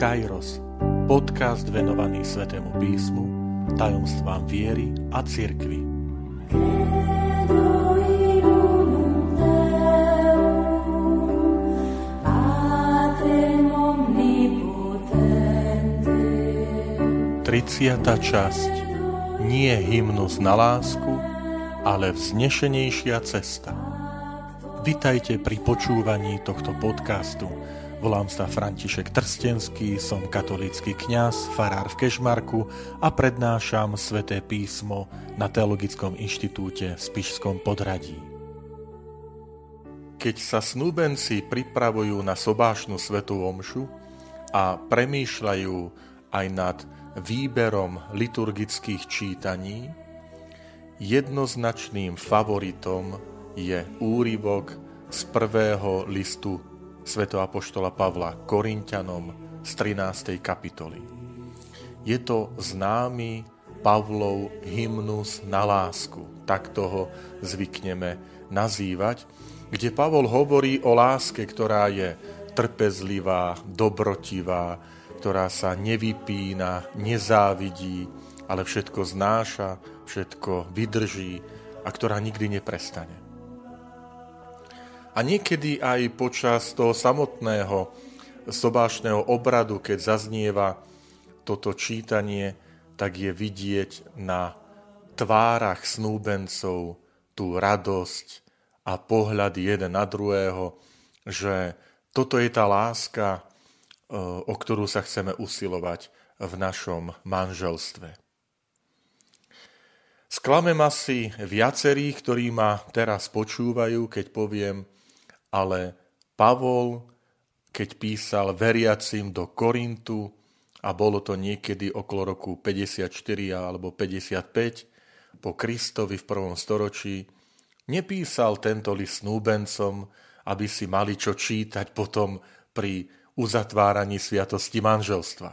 Kairos, podcast venovaný Svetému písmu, tajomstvám viery a cirkvi. Triciata časť Nie hymnus na lásku, ale vznešenejšia cesta. Vitajte pri počúvaní tohto podcastu, Volám sa František Trstenský, som katolícky kňaz, farár v Kešmarku a prednášam sväté písmo na Teologickom inštitúte v Spišskom podradí. Keď sa snúbenci pripravujú na sobášnu svetú omšu a premýšľajú aj nad výberom liturgických čítaní, jednoznačným favoritom je úryvok z prvého listu svetoapoštola Pavla Korintianom z 13. kapitoly. Je to známy Pavlov hymnus na lásku, tak toho zvykneme nazývať, kde Pavol hovorí o láske, ktorá je trpezlivá, dobrotivá, ktorá sa nevypína, nezávidí, ale všetko znáša, všetko vydrží a ktorá nikdy neprestane. A niekedy aj počas toho samotného sobášneho obradu, keď zaznieva toto čítanie, tak je vidieť na tvárach snúbencov tú radosť a pohľad jeden na druhého, že toto je tá láska, e, o ktorú sa chceme usilovať v našom manželstve. Sklamem asi viacerých, ktorí ma teraz počúvajú, keď poviem, ale Pavol, keď písal veriacim do Korintu, a bolo to niekedy okolo roku 54 alebo 55 po Kristovi v prvom storočí, nepísal tento list snúbencom, aby si mali čo čítať potom pri uzatváraní sviatosti manželstva.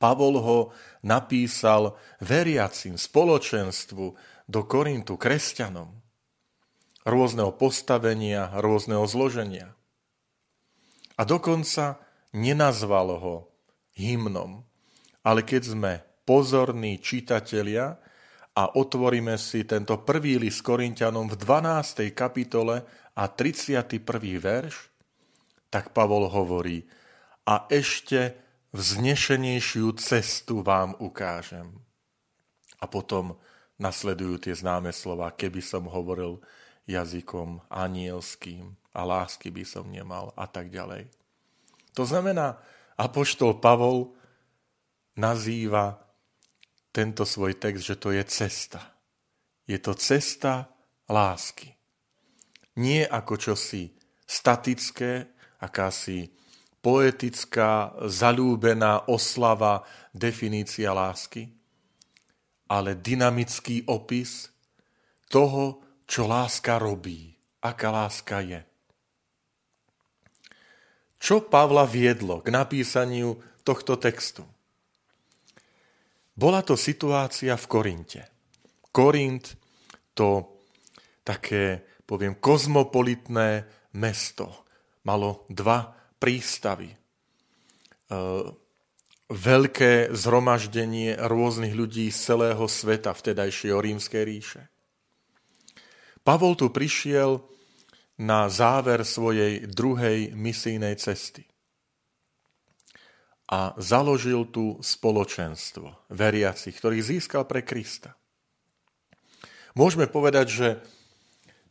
Pavol ho napísal veriacim spoločenstvu do Korintu, kresťanom rôzneho postavenia, rôzneho zloženia. A dokonca nenazval ho hymnom. Ale keď sme pozorní čitatelia a otvoríme si tento prvý list Korintianom v 12. kapitole a 31. verš, tak Pavol hovorí, a ešte vznešenejšiu cestu vám ukážem. A potom nasledujú tie známe slova, keby som hovoril jazykom anielským a lásky by som nemal a tak ďalej. To znamená, apoštol Pavol nazýva tento svoj text, že to je cesta. Je to cesta lásky. Nie ako čosi statické, akási poetická, zalúbená oslava, definícia lásky, ale dynamický opis toho, čo láska robí, aká láska je. Čo Pavla viedlo k napísaniu tohto textu? Bola to situácia v Korinte. Korint to také, poviem, kozmopolitné mesto. Malo dva prístavy. E, veľké zhromaždenie rôznych ľudí z celého sveta vtedajšieho rímskej ríše. Pavol tu prišiel na záver svojej druhej misijnej cesty a založil tu spoločenstvo veriacich, ktorých získal pre Krista. Môžeme povedať, že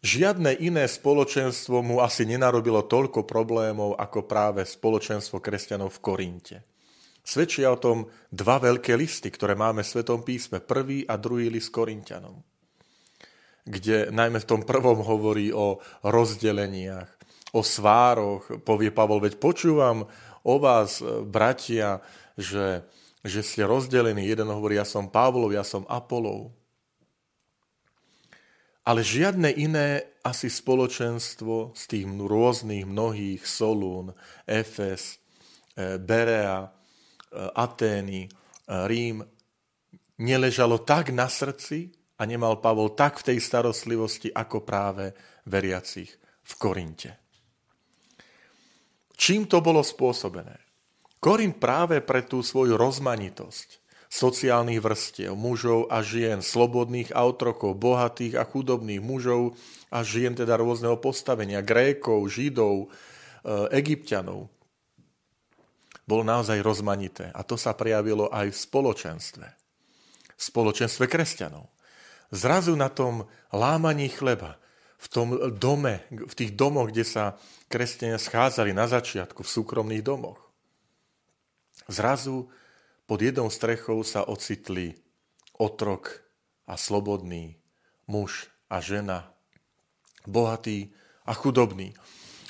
žiadne iné spoločenstvo mu asi nenarobilo toľko problémov ako práve spoločenstvo kresťanov v Korinte. Svedčia o tom dva veľké listy, ktoré máme v Svetom písme. Prvý a druhý list Korintianom kde najmä v tom prvom hovorí o rozdeleniach, o svároch. Povie Pavol, veď počúvam o vás, bratia, že, že ste rozdelení. Jeden hovorí, ja som Pavlov, ja som Apolov. Ale žiadne iné asi spoločenstvo z tých rôznych mnohých Solún, Efes, e, Berea, e, Atény, e, Rím neležalo tak na srdci, a nemal Pavol tak v tej starostlivosti, ako práve veriacich v Korinte. Čím to bolo spôsobené? Korint práve pre tú svoju rozmanitosť sociálnych vrstiev, mužov a žien, slobodných a otrokov, bohatých a chudobných mužov a žien teda rôzneho postavenia, Grékov, Židov, e, Egyptianov. Bolo naozaj rozmanité a to sa prejavilo aj v spoločenstve. V spoločenstve kresťanov. Zrazu na tom lámaní chleba, v tom dome, v tých domoch, kde sa kresťania schádzali na začiatku, v súkromných domoch. Zrazu pod jednou strechou sa ocitli otrok a slobodný, muž a žena, bohatý a chudobný.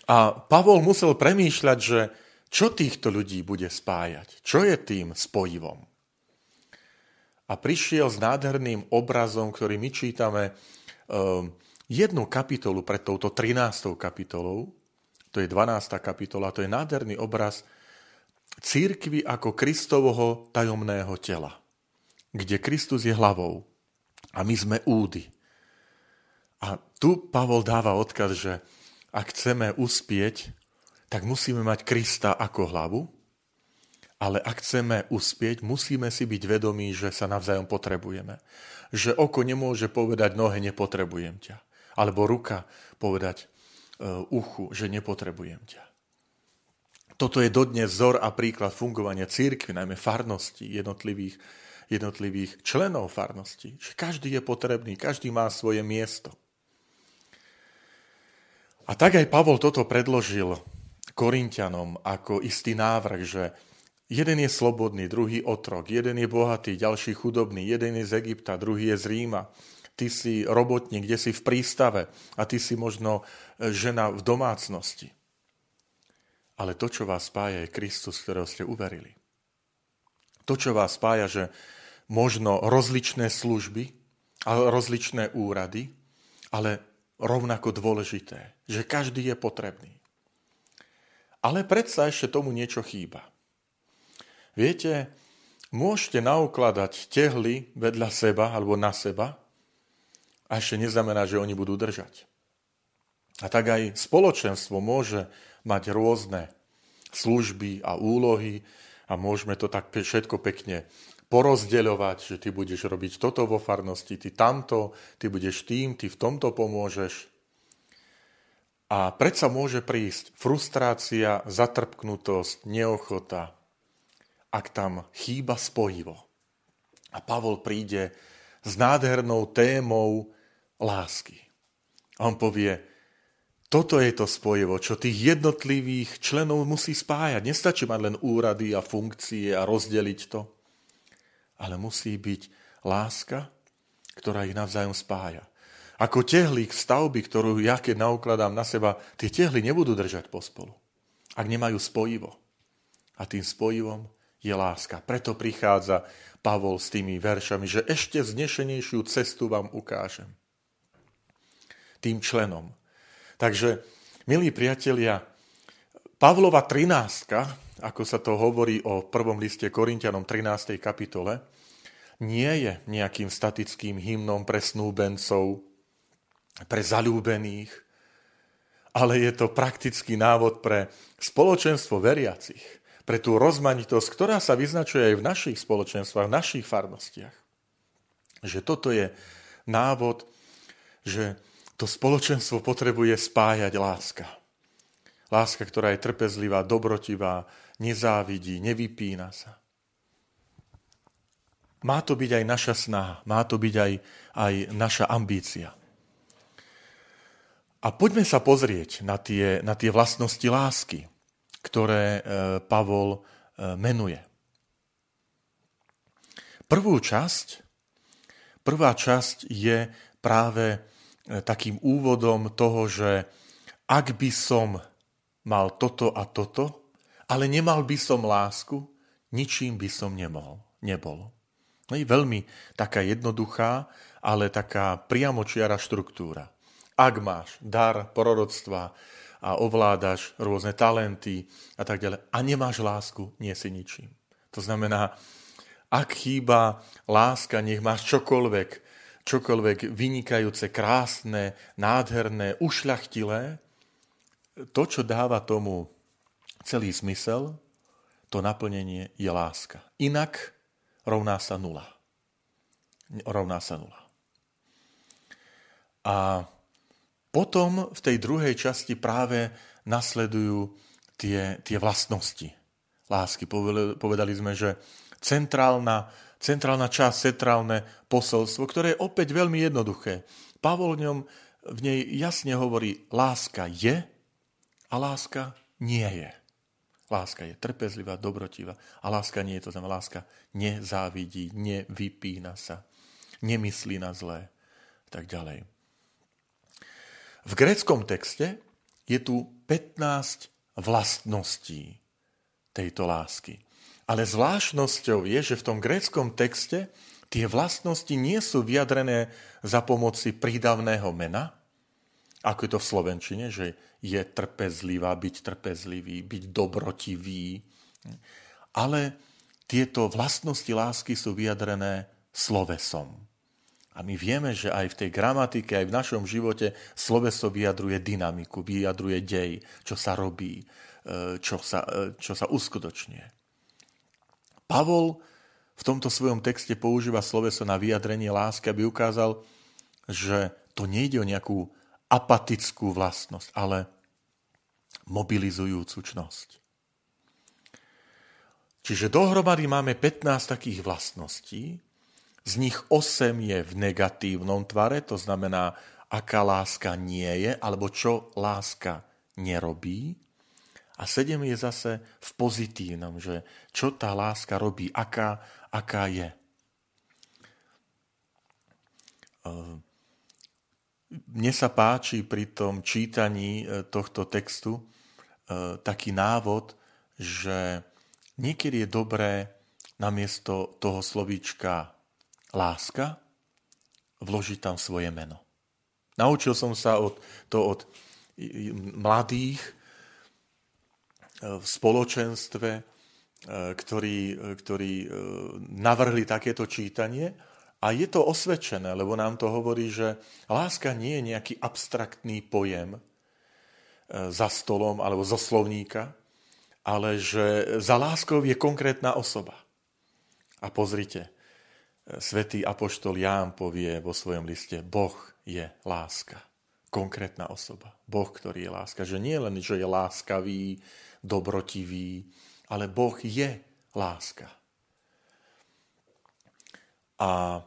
A Pavol musel premýšľať, že čo týchto ľudí bude spájať, čo je tým spojivom. A prišiel s nádherným obrazom, ktorý my čítame um, jednu kapitolu pred touto 13. kapitolou, to je 12. kapitola, to je nádherný obraz církvy ako Kristovho tajomného tela, kde Kristus je hlavou a my sme údy. A tu Pavol dáva odkaz, že ak chceme uspieť, tak musíme mať Krista ako hlavu, ale ak chceme uspieť, musíme si byť vedomí, že sa navzájom potrebujeme. Že oko nemôže povedať nohe, nepotrebujem ťa. Alebo ruka povedať uh, uchu, že nepotrebujem ťa. Toto je dodnes vzor a príklad fungovania církvy, najmä farnosti jednotlivých, jednotlivých členov farnosti. Že každý je potrebný, každý má svoje miesto. A tak aj Pavol toto predložil Korintianom ako istý návrh, že jeden je slobodný, druhý otrok, jeden je bohatý, ďalší chudobný, jeden je z Egypta, druhý je z Ríma. Ty si robotník, kde si v prístave a ty si možno žena v domácnosti. Ale to, čo vás spája, je Kristus, ktorého ste uverili. To, čo vás spája, že možno rozličné služby a rozličné úrady, ale rovnako dôležité, že každý je potrebný. Ale predsa ešte tomu niečo chýba. Viete, môžete naukladať tehly vedľa seba alebo na seba a ešte neznamená, že oni budú držať. A tak aj spoločenstvo môže mať rôzne služby a úlohy a môžeme to tak všetko pekne porozdeľovať, že ty budeš robiť toto vo farnosti, ty tamto, ty budeš tým, ty v tomto pomôžeš. A predsa môže prísť frustrácia, zatrpknutosť, neochota, ak tam chýba spojivo. A Pavol príde s nádhernou témou lásky. A on povie, toto je to spojivo, čo tých jednotlivých členov musí spájať. Nestačí mať len úrady a funkcie a rozdeliť to, ale musí byť láska, ktorá ich navzájom spája. Ako tehlík stavby, ktorú ja keď naukladám na seba, tie tehly nebudú držať pospolu, ak nemajú spojivo. A tým spojivom je láska. Preto prichádza Pavol s tými veršami, že ešte znešenejšiu cestu vám ukážem. Tým členom, Takže, milí priatelia, Pavlova 13, ako sa to hovorí o prvom liste Korintianom 13. kapitole, nie je nejakým statickým hymnom pre snúbencov, pre zalúbených, ale je to praktický návod pre spoločenstvo veriacich, pre tú rozmanitosť, ktorá sa vyznačuje aj v našich spoločenstvách, v našich farnostiach. Že toto je návod, že to spoločenstvo potrebuje spájať láska. Láska, ktorá je trpezlivá, dobrotivá, nezávidí, nevypína sa. Má to byť aj naša snaha, má to byť aj, aj naša ambícia. A poďme sa pozrieť na tie, na tie vlastnosti lásky, ktoré e, Pavol e, menuje. Prvú časť, prvá časť je práve E, takým úvodom toho, že ak by som mal toto a toto, ale nemal by som lásku, ničím by som nemohol, nebol. No je veľmi taká jednoduchá, ale taká priamočiara štruktúra. Ak máš dar proroctva a ovládaš rôzne talenty a tak ďalej a nemáš lásku, nie si ničím. To znamená, ak chýba láska, nech máš čokoľvek, čokoľvek vynikajúce, krásne, nádherné, ušľachtilé, to, čo dáva tomu celý zmysel, to naplnenie je láska. Inak rovná sa nula. Rovná sa nula. A potom v tej druhej časti práve nasledujú tie, tie vlastnosti lásky. Povedali sme, že centrálna, centrálna časť, centrálne posolstvo, ktoré je opäť veľmi jednoduché. Pavol v ňom v nej jasne hovorí, láska je a láska nie je. Láska je trpezlivá, dobrotivá a láska nie je, to znamená, láska nezávidí, nevypína sa, nemyslí na zlé, tak ďalej. V gréckom texte je tu 15 vlastností tejto lásky. Ale zvláštnosťou je, že v tom gréckom texte tie vlastnosti nie sú vyjadrené za pomoci prídavného mena, ako je to v Slovenčine, že je trpezlivá, byť trpezlivý, byť dobrotivý. Ale tieto vlastnosti lásky sú vyjadrené slovesom. A my vieme, že aj v tej gramatike, aj v našom živote sloveso vyjadruje dynamiku, vyjadruje dej, čo sa robí, e, čo sa, e, čo sa uskutočňuje. Pavol v tomto svojom texte používa sloveso na vyjadrenie lásky, aby ukázal, že to nejde o nejakú apatickú vlastnosť, ale mobilizujúcu čnosť. Čiže dohromady máme 15 takých vlastností, z nich 8 je v negatívnom tvare, to znamená, aká láska nie je, alebo čo láska nerobí. A 7 je zase v pozitívnom, že čo tá láska robí, aká, aká je. Ehm, mne sa páči pri tom čítaní e, tohto textu e, taký návod, že niekedy je dobré namiesto toho slovíčka láska vložiť tam svoje meno. Naučil som sa od, to od mladých e, v spoločenstve, ktorí, ktorí navrhli takéto čítanie a je to osvedčené, lebo nám to hovorí, že láska nie je nejaký abstraktný pojem e, za stolom alebo zo slovníka, ale že za láskou je konkrétna osoba. A pozrite, e, svätý apoštol Ján povie vo svojom liste, Boh je láska. Konkrétna osoba. Boh, ktorý je láska. Že nie len, že je láskavý, dobrotivý, ale Boh je láska. A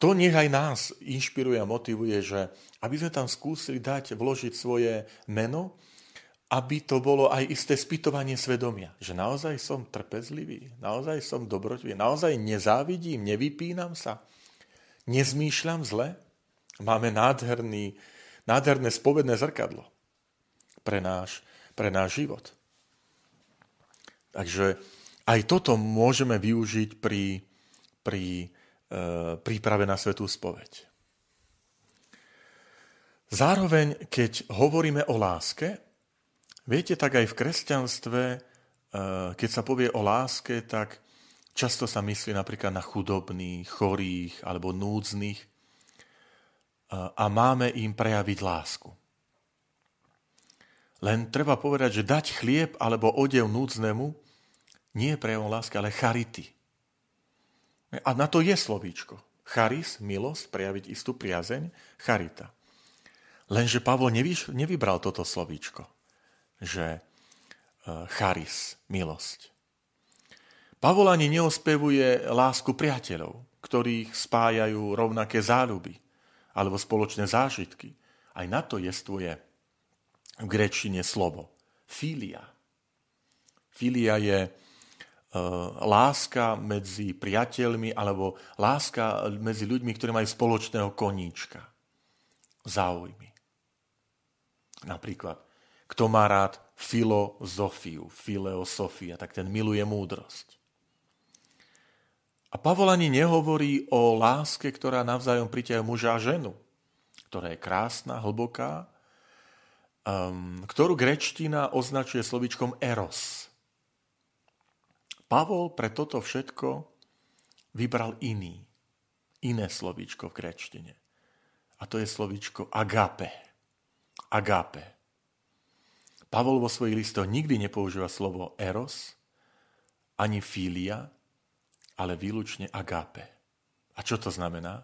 to nech aj nás inšpiruje a motivuje, že aby sme tam skúsili dať, vložiť svoje meno, aby to bolo aj isté spytovanie svedomia. Že naozaj som trpezlivý, naozaj som dobrotivý, naozaj nezávidím, nevypínam sa, nezmýšľam zle. Máme nádherný, nádherné spovedné zrkadlo pre náš, pre náš život. Takže aj toto môžeme využiť pri, pri E, príprave na svetú spoveď. Zároveň, keď hovoríme o láske, viete, tak aj v kresťanstve, e, keď sa povie o láske, tak často sa myslí napríklad na chudobných, chorých alebo núdznych e, a máme im prejaviť lásku. Len treba povedať, že dať chlieb alebo odev núdznemu nie je prejavom lásky, ale charity. A na to je slovíčko. Charis, milosť, prejaviť istú priazeň, charita. Lenže Pavol nevybral toto slovíčko, že e, charis, milosť. Pavol ani neospevuje lásku priateľov, ktorých spájajú rovnaké záľuby alebo spoločné zážitky. Aj na to jestvuje v grečine slovo. Filia. Filia je Eh, láska medzi priateľmi alebo láska medzi ľuďmi, ktorí majú spoločného koníčka. Záujmy. Napríklad, kto má rád filozofiu, fileosofia, tak ten miluje múdrosť. A Pavol ani nehovorí o láske, ktorá navzájom priťahuje muža a ženu, ktorá je krásna, hlboká, um, ktorú grečtina označuje slovičkom eros Pavol pre toto všetko vybral iný, iné slovíčko v gréčtine. A to je slovíčko agape. Agape. Pavol vo svojich listoch nikdy nepoužíva slovo eros, ani filia, ale výlučne agape. A čo to znamená?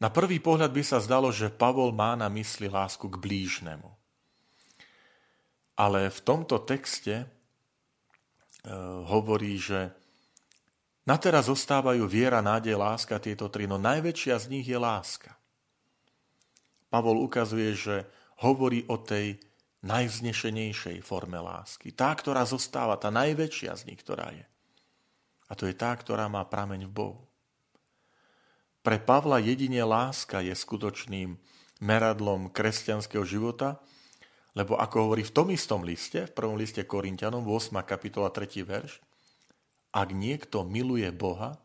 Na prvý pohľad by sa zdalo, že Pavol má na mysli lásku k blížnemu. Ale v tomto texte e, hovorí, že na teraz zostávajú viera, nádej, láska, tieto tri, no najväčšia z nich je láska. Pavol ukazuje, že hovorí o tej najvznešenejšej forme lásky. Tá, ktorá zostáva, tá najväčšia z nich, ktorá je. A to je tá, ktorá má prameň v Bohu. Pre Pavla jedine láska je skutočným meradlom kresťanského života, lebo ako hovorí v tom istom liste, v prvom liste Korintianom, 8. kapitola 3. verš, ak niekto miluje Boha,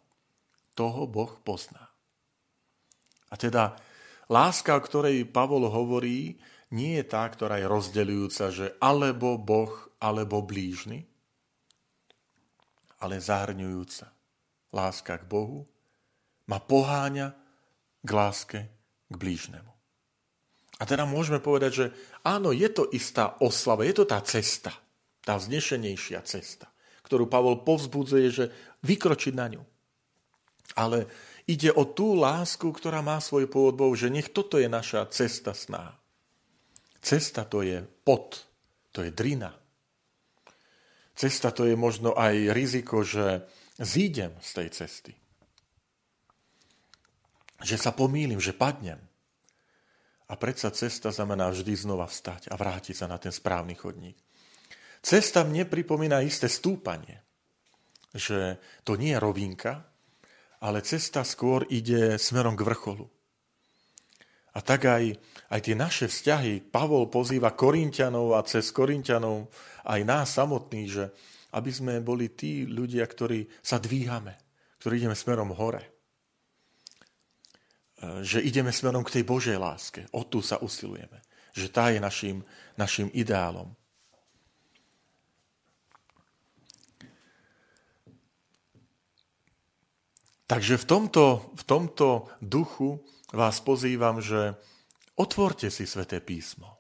toho Boh pozná. A teda láska, o ktorej Pavol hovorí, nie je tá, ktorá je rozdeľujúca, že alebo Boh, alebo blížny, ale zahrňujúca. Láska k Bohu ma poháňa k láske k blížnemu. A teda môžeme povedať, že áno, je to istá oslava, je to tá cesta, tá vznešenejšia cesta, ktorú Pavol povzbudzuje, že vykročiť na ňu. Ale ide o tú lásku, ktorá má svoj pôvod Bohu, že nech toto je naša cesta sná. Cesta to je pot, to je drina. Cesta to je možno aj riziko, že zídem z tej cesty. Že sa pomýlim, že padnem. A predsa cesta znamená vždy znova vstať a vrátiť sa na ten správny chodník. Cesta mne pripomína isté stúpanie. Že to nie je rovinka, ale cesta skôr ide smerom k vrcholu. A tak aj, aj tie naše vzťahy, Pavol pozýva Korintianov a cez Korintianov aj nás samotných, že aby sme boli tí ľudia, ktorí sa dvíhame, ktorí ideme smerom hore. E, že ideme smerom k tej Božej láske. O tu sa usilujeme. Že tá je našim, našim ideálom. Takže v tomto, v tomto duchu vás pozývam, že otvorte si sväté písmo.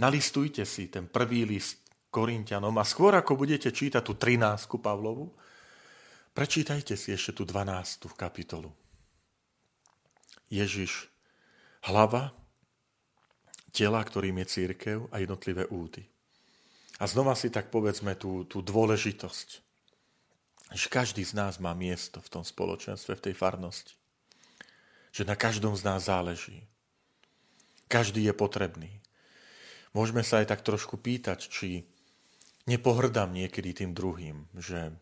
Nalistujte si ten prvý list Korintianom a skôr ako budete čítať tú 13. Pavlovu, prečítajte si ešte tú 12. kapitolu. Ježiš, hlava, tela, ktorým je církev a jednotlivé údy. A znova si tak povedzme tú, tú dôležitosť, že každý z nás má miesto v tom spoločenstve, v tej farnosti že na každom z nás záleží. Každý je potrebný. Môžeme sa aj tak trošku pýtať, či nepohrdám niekedy tým druhým, že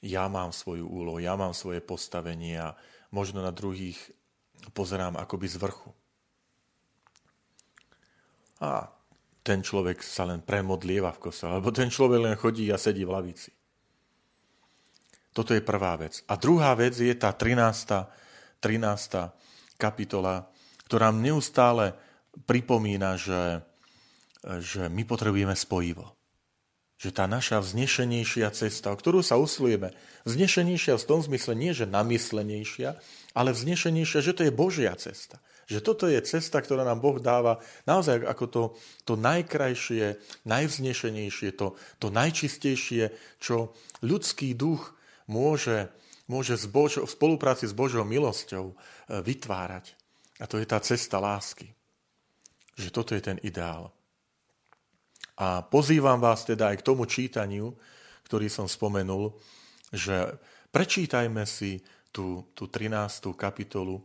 ja mám svoju úlohu, ja mám svoje postavenie a možno na druhých pozerám akoby z vrchu. A ten človek sa len premodlieva v kose, alebo ten človek len chodí a sedí v lavici. Toto je prvá vec. A druhá vec je tá 13. 13. kapitola, ktorá nám neustále pripomína, že, že my potrebujeme spojivo. Že tá naša vznešenejšia cesta, o ktorú sa usilujeme, vznešenejšia v tom zmysle nie, že namyslenejšia, ale vznešenejšia, že to je Božia cesta. Že toto je cesta, ktorá nám Boh dáva naozaj ako to, to najkrajšie, najvznešenejšie, to, to najčistejšie, čo ľudský duch môže môže v spolupráci s Božou milosťou e, vytvárať. A to je tá cesta lásky. Že toto je ten ideál. A pozývam vás teda aj k tomu čítaniu, ktorý som spomenul, že prečítajme si tú, tú 13. kapitolu,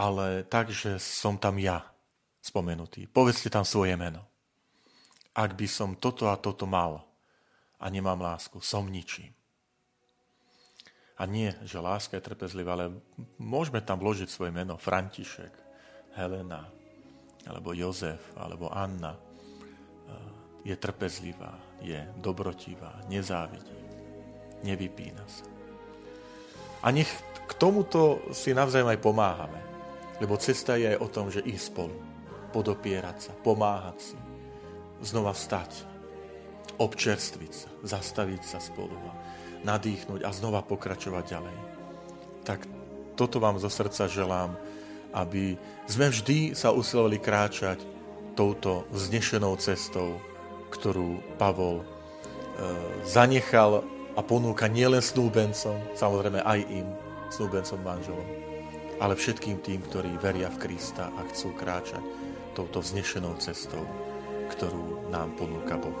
ale tak, že som tam ja spomenutý. Povedzte tam svoje meno. Ak by som toto a toto mal a nemám lásku, som ničím. A nie, že láska je trpezlivá, ale môžeme tam vložiť svoje meno. František, Helena, alebo Jozef, alebo Anna. Je trpezlivá, je dobrotivá, nezávidí, nevypína sa. A nech k tomuto si navzájom aj pomáhame. Lebo cesta je aj o tom, že ísť spolu, podopierať sa, pomáhať si, znova vstať, občerstviť sa, zastaviť sa spolu nadýchnuť a znova pokračovať ďalej. Tak toto vám zo srdca želám, aby sme vždy sa usilovali kráčať touto vznešenou cestou, ktorú Pavol zanechal a ponúka nielen snúbencom, samozrejme aj im, snúbencom manželom, ale všetkým tým, ktorí veria v Krista a chcú kráčať touto vznešenou cestou, ktorú nám ponúka Boh.